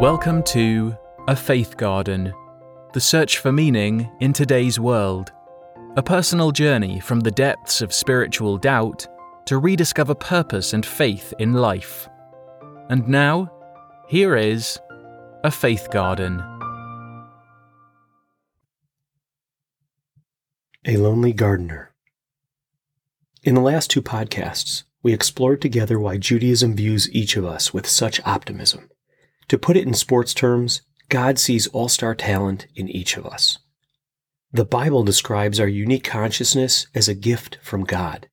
Welcome to A Faith Garden, the search for meaning in today's world. A personal journey from the depths of spiritual doubt to rediscover purpose and faith in life. And now, here is A Faith Garden. A Lonely Gardener. In the last two podcasts, we explored together why Judaism views each of us with such optimism. To put it in sports terms, God sees all star talent in each of us. The Bible describes our unique consciousness as a gift from God.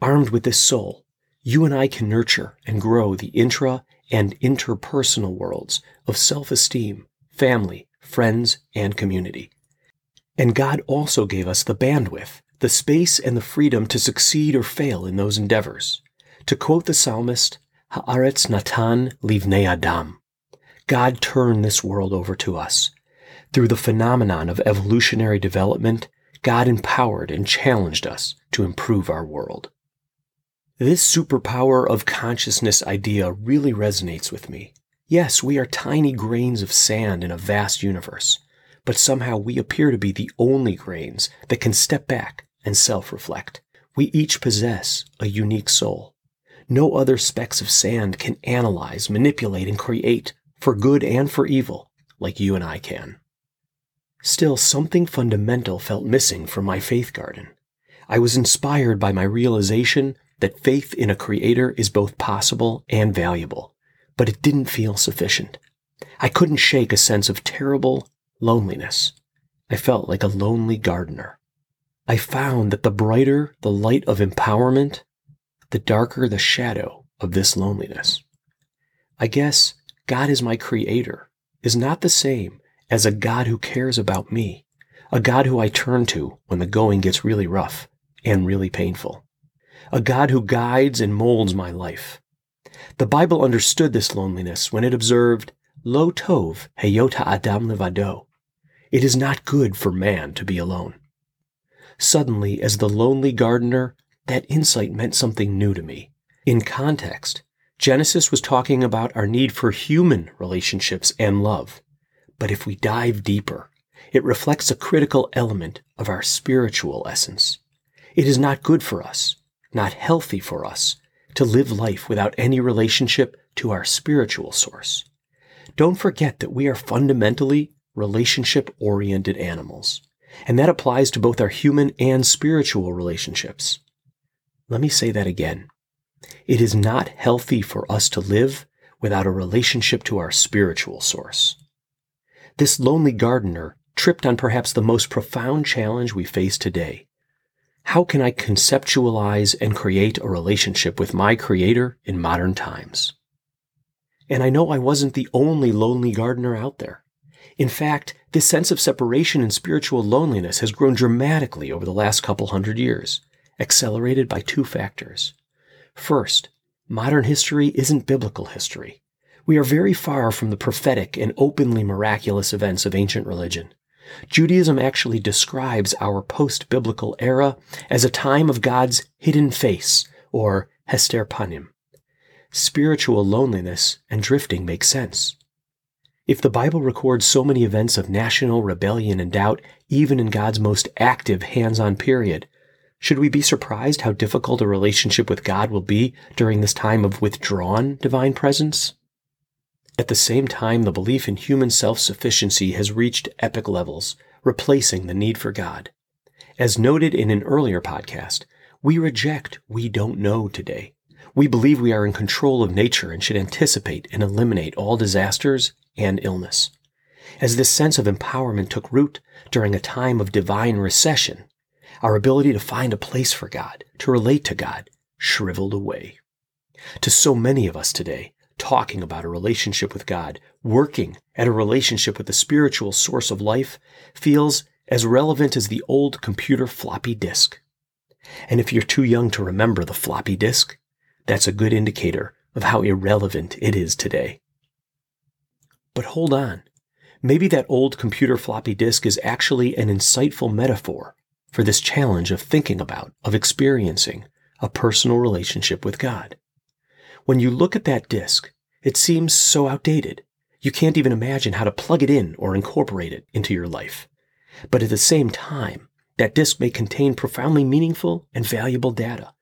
Armed with this soul, you and I can nurture and grow the intra and interpersonal worlds of self esteem, family, friends, and community. And God also gave us the bandwidth, the space, and the freedom to succeed or fail in those endeavors. To quote the psalmist, Haaretz Natan Livnei Adam. God turned this world over to us. Through the phenomenon of evolutionary development, God empowered and challenged us to improve our world. This superpower of consciousness idea really resonates with me. Yes, we are tiny grains of sand in a vast universe, but somehow we appear to be the only grains that can step back and self reflect. We each possess a unique soul. No other specks of sand can analyze, manipulate, and create for good and for evil, like you and I can. Still, something fundamental felt missing from my faith garden. I was inspired by my realization that faith in a creator is both possible and valuable, but it didn't feel sufficient. I couldn't shake a sense of terrible loneliness. I felt like a lonely gardener. I found that the brighter the light of empowerment, the darker the shadow of this loneliness. I guess God is my creator is not the same as a God who cares about me, a God who I turn to when the going gets really rough and really painful, a God who guides and molds my life. The Bible understood this loneliness when it observed, Lo tov heyota adam levado. It is not good for man to be alone. Suddenly, as the lonely gardener, that insight meant something new to me. In context, Genesis was talking about our need for human relationships and love. But if we dive deeper, it reflects a critical element of our spiritual essence. It is not good for us, not healthy for us, to live life without any relationship to our spiritual source. Don't forget that we are fundamentally relationship oriented animals, and that applies to both our human and spiritual relationships. Let me say that again. It is not healthy for us to live without a relationship to our spiritual source. This lonely gardener tripped on perhaps the most profound challenge we face today. How can I conceptualize and create a relationship with my creator in modern times? And I know I wasn't the only lonely gardener out there. In fact, this sense of separation and spiritual loneliness has grown dramatically over the last couple hundred years, accelerated by two factors. First, modern history isn't biblical history. We are very far from the prophetic and openly miraculous events of ancient religion. Judaism actually describes our post biblical era as a time of God's hidden face, or Hester Panim. Spiritual loneliness and drifting make sense. If the Bible records so many events of national rebellion and doubt, even in God's most active hands on period, should we be surprised how difficult a relationship with God will be during this time of withdrawn divine presence? At the same time, the belief in human self sufficiency has reached epic levels, replacing the need for God. As noted in an earlier podcast, we reject we don't know today. We believe we are in control of nature and should anticipate and eliminate all disasters and illness. As this sense of empowerment took root during a time of divine recession, our ability to find a place for God, to relate to God, shriveled away. To so many of us today, talking about a relationship with God, working at a relationship with the spiritual source of life, feels as relevant as the old computer floppy disk. And if you're too young to remember the floppy disk, that's a good indicator of how irrelevant it is today. But hold on. Maybe that old computer floppy disk is actually an insightful metaphor for this challenge of thinking about, of experiencing a personal relationship with God. When you look at that disk, it seems so outdated. You can't even imagine how to plug it in or incorporate it into your life. But at the same time, that disk may contain profoundly meaningful and valuable data.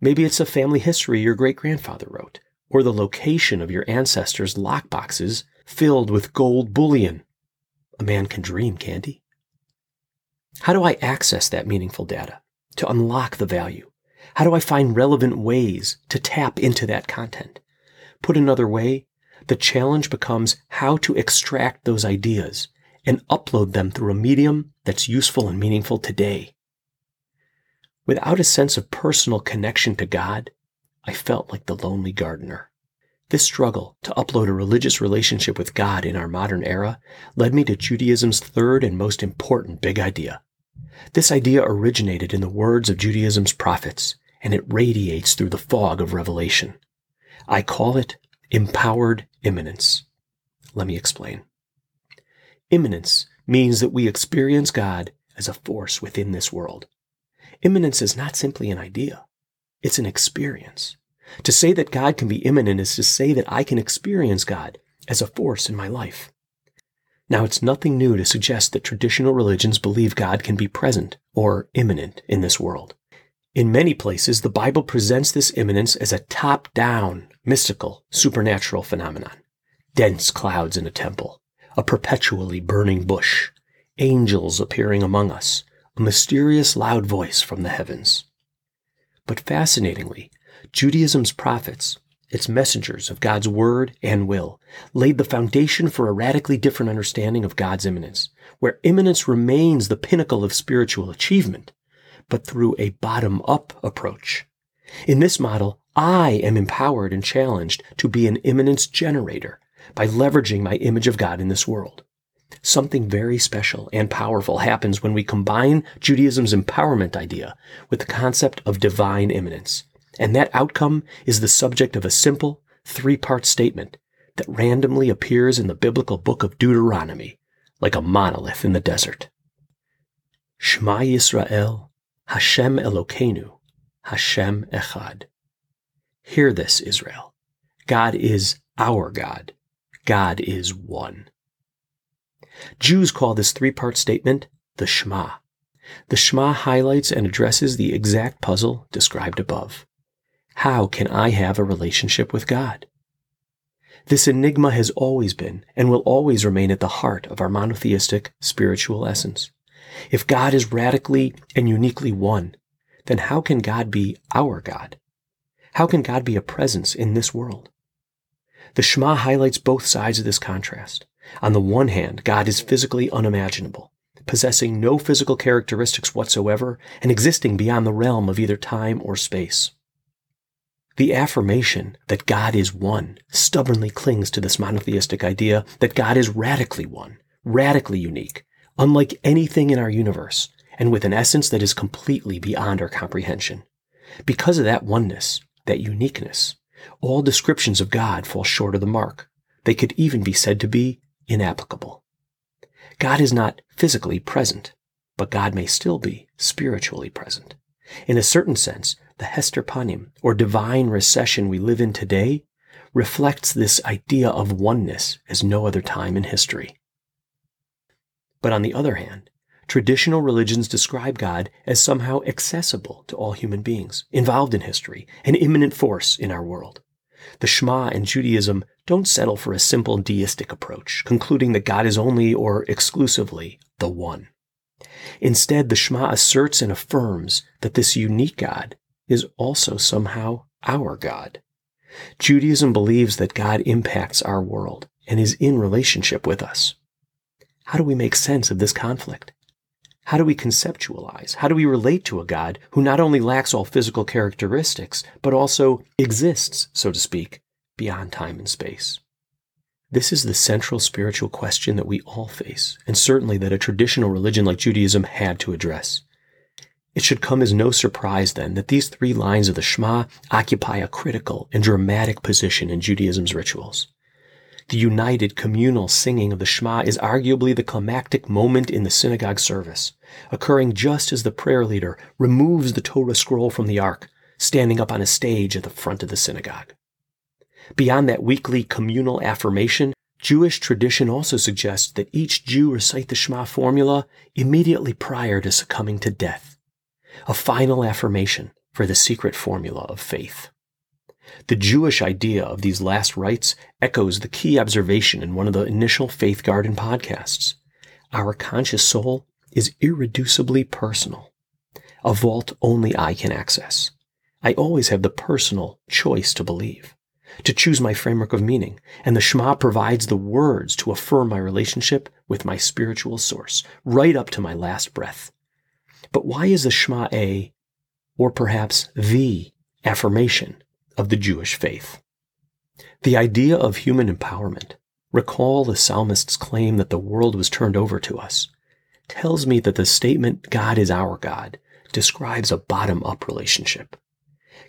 Maybe it's a family history your great grandfather wrote, or the location of your ancestors' lockboxes filled with gold bullion. A man can dream, can't he? How do I access that meaningful data to unlock the value? How do I find relevant ways to tap into that content? Put another way, the challenge becomes how to extract those ideas and upload them through a medium that's useful and meaningful today. Without a sense of personal connection to God, I felt like the lonely gardener. This struggle to upload a religious relationship with God in our modern era led me to Judaism's third and most important big idea. This idea originated in the words of Judaism's prophets, and it radiates through the fog of revelation. I call it empowered immanence. Let me explain. Immanence means that we experience God as a force within this world. Immanence is not simply an idea, it's an experience. To say that God can be immanent is to say that I can experience God as a force in my life. Now, it's nothing new to suggest that traditional religions believe God can be present or immanent in this world. In many places, the Bible presents this immanence as a top down, mystical, supernatural phenomenon. Dense clouds in a temple, a perpetually burning bush, angels appearing among us, a mysterious loud voice from the heavens. But fascinatingly, Judaism's prophets, its messengers of God's word and will, laid the foundation for a radically different understanding of God's immanence, where immanence remains the pinnacle of spiritual achievement, but through a bottom up approach. In this model, I am empowered and challenged to be an immanence generator by leveraging my image of God in this world. Something very special and powerful happens when we combine Judaism's empowerment idea with the concept of divine immanence. And that outcome is the subject of a simple three part statement that randomly appears in the biblical book of Deuteronomy like a monolith in the desert. Shema Yisrael, Hashem Elokeinu, Hashem Echad. Hear this, Israel. God is our God. God is one. Jews call this three part statement the Shema. The Shema highlights and addresses the exact puzzle described above. How can I have a relationship with God? This enigma has always been and will always remain at the heart of our monotheistic spiritual essence. If God is radically and uniquely one, then how can God be our God? How can God be a presence in this world? The Shema highlights both sides of this contrast. On the one hand, God is physically unimaginable, possessing no physical characteristics whatsoever and existing beyond the realm of either time or space. The affirmation that God is one stubbornly clings to this monotheistic idea that God is radically one, radically unique, unlike anything in our universe, and with an essence that is completely beyond our comprehension. Because of that oneness, that uniqueness, all descriptions of God fall short of the mark. They could even be said to be inapplicable. God is not physically present, but God may still be spiritually present. In a certain sense, the Hester Panim, or divine recession we live in today, reflects this idea of oneness as no other time in history. But on the other hand, traditional religions describe God as somehow accessible to all human beings, involved in history, an immanent force in our world. The Shema and Judaism don't settle for a simple deistic approach, concluding that God is only or exclusively the one. Instead, the Shema asserts and affirms that this unique God is also somehow our God. Judaism believes that God impacts our world and is in relationship with us. How do we make sense of this conflict? How do we conceptualize? How do we relate to a God who not only lacks all physical characteristics, but also exists, so to speak, beyond time and space? This is the central spiritual question that we all face, and certainly that a traditional religion like Judaism had to address. It should come as no surprise then that these three lines of the Shema occupy a critical and dramatic position in Judaism's rituals. The united communal singing of the Shema is arguably the climactic moment in the synagogue service, occurring just as the prayer leader removes the Torah scroll from the ark, standing up on a stage at the front of the synagogue. Beyond that weekly communal affirmation, Jewish tradition also suggests that each Jew recite the Shema formula immediately prior to succumbing to death, a final affirmation for the secret formula of faith. The Jewish idea of these last rites echoes the key observation in one of the initial Faith Garden podcasts. Our conscious soul is irreducibly personal, a vault only I can access. I always have the personal choice to believe, to choose my framework of meaning, and the Shema provides the words to affirm my relationship with my spiritual source, right up to my last breath. But why is the Shema a, or perhaps the, affirmation of the Jewish faith? The idea of human empowerment, recall the psalmist's claim that the world was turned over to us, tells me that the statement, God is our God, describes a bottom up relationship.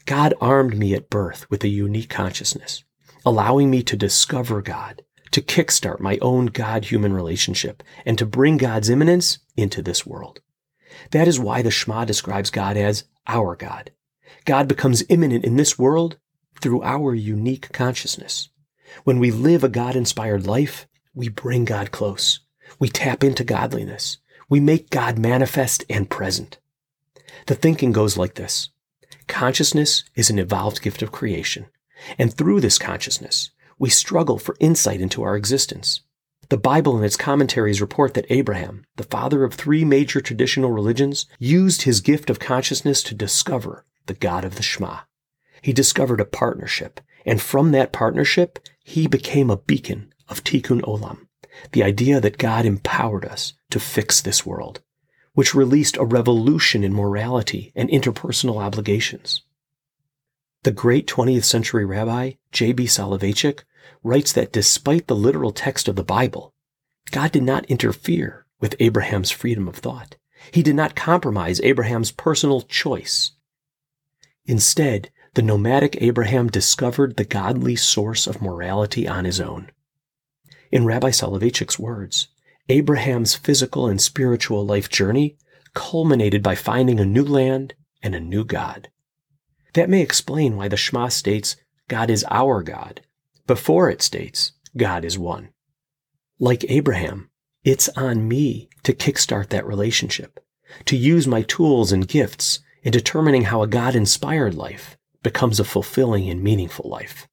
God armed me at birth with a unique consciousness, allowing me to discover God, to kickstart my own God human relationship, and to bring God's immanence into this world. That is why the Shema describes God as our God. God becomes immanent in this world through our unique consciousness. When we live a God inspired life, we bring God close. We tap into godliness. We make God manifest and present. The thinking goes like this. Consciousness is an evolved gift of creation. And through this consciousness, we struggle for insight into our existence. The Bible and its commentaries report that Abraham, the father of three major traditional religions, used his gift of consciousness to discover the God of the Shema. He discovered a partnership, and from that partnership, he became a beacon of Tikkun Olam, the idea that God empowered us to fix this world which released a revolution in morality and interpersonal obligations. The great 20th century rabbi, J.B. Soloveitchik, writes that despite the literal text of the Bible, God did not interfere with Abraham's freedom of thought. He did not compromise Abraham's personal choice. Instead, the nomadic Abraham discovered the godly source of morality on his own. In Rabbi Soloveitchik's words, Abraham's physical and spiritual life journey culminated by finding a new land and a new God. That may explain why the Shema states, God is our God, before it states, God is one. Like Abraham, it's on me to kickstart that relationship, to use my tools and gifts in determining how a God inspired life becomes a fulfilling and meaningful life.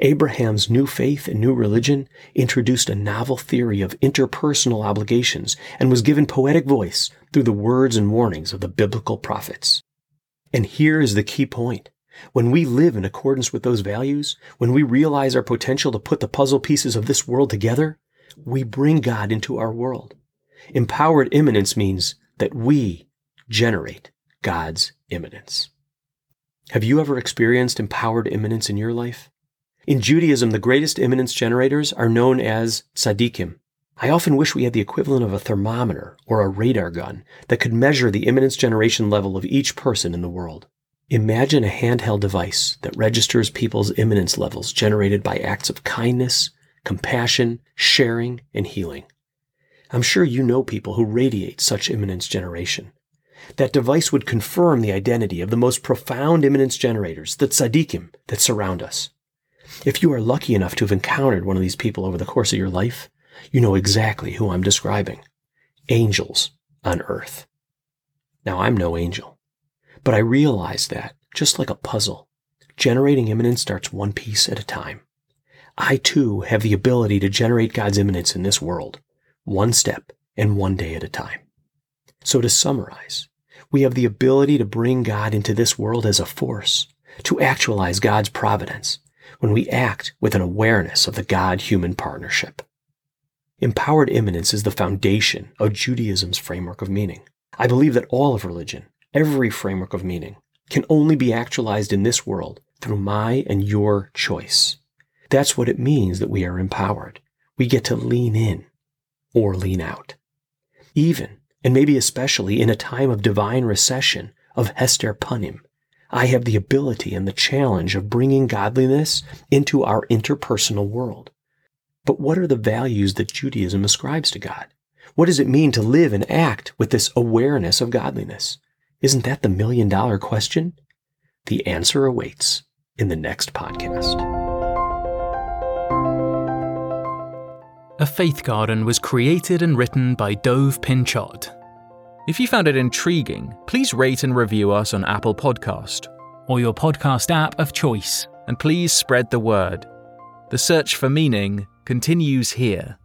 Abraham's new faith and new religion introduced a novel theory of interpersonal obligations and was given poetic voice through the words and warnings of the biblical prophets. And here is the key point. When we live in accordance with those values, when we realize our potential to put the puzzle pieces of this world together, we bring God into our world. Empowered immanence means that we generate God's immanence. Have you ever experienced empowered immanence in your life? In Judaism, the greatest immanence generators are known as tzaddikim. I often wish we had the equivalent of a thermometer or a radar gun that could measure the immanence generation level of each person in the world. Imagine a handheld device that registers people's immanence levels generated by acts of kindness, compassion, sharing, and healing. I'm sure you know people who radiate such immanence generation. That device would confirm the identity of the most profound immanence generators, the tzaddikim, that surround us. If you are lucky enough to have encountered one of these people over the course of your life, you know exactly who I'm describing. Angels on earth. Now, I'm no angel, but I realize that, just like a puzzle, generating immanence starts one piece at a time. I too have the ability to generate God's immanence in this world, one step and one day at a time. So to summarize, we have the ability to bring God into this world as a force, to actualize God's providence, when we act with an awareness of the God human partnership. Empowered immanence is the foundation of Judaism's framework of meaning. I believe that all of religion, every framework of meaning, can only be actualized in this world through my and your choice. That's what it means that we are empowered. We get to lean in or lean out. Even, and maybe especially in a time of divine recession, of Hester Panim, I have the ability and the challenge of bringing godliness into our interpersonal world. But what are the values that Judaism ascribes to God? What does it mean to live and act with this awareness of godliness? Isn't that the million dollar question? The answer awaits in the next podcast. A Faith Garden was created and written by Dov Pinchot. If you found it intriguing, please rate and review us on Apple Podcast or your podcast app of choice, and please spread the word. The search for meaning continues here.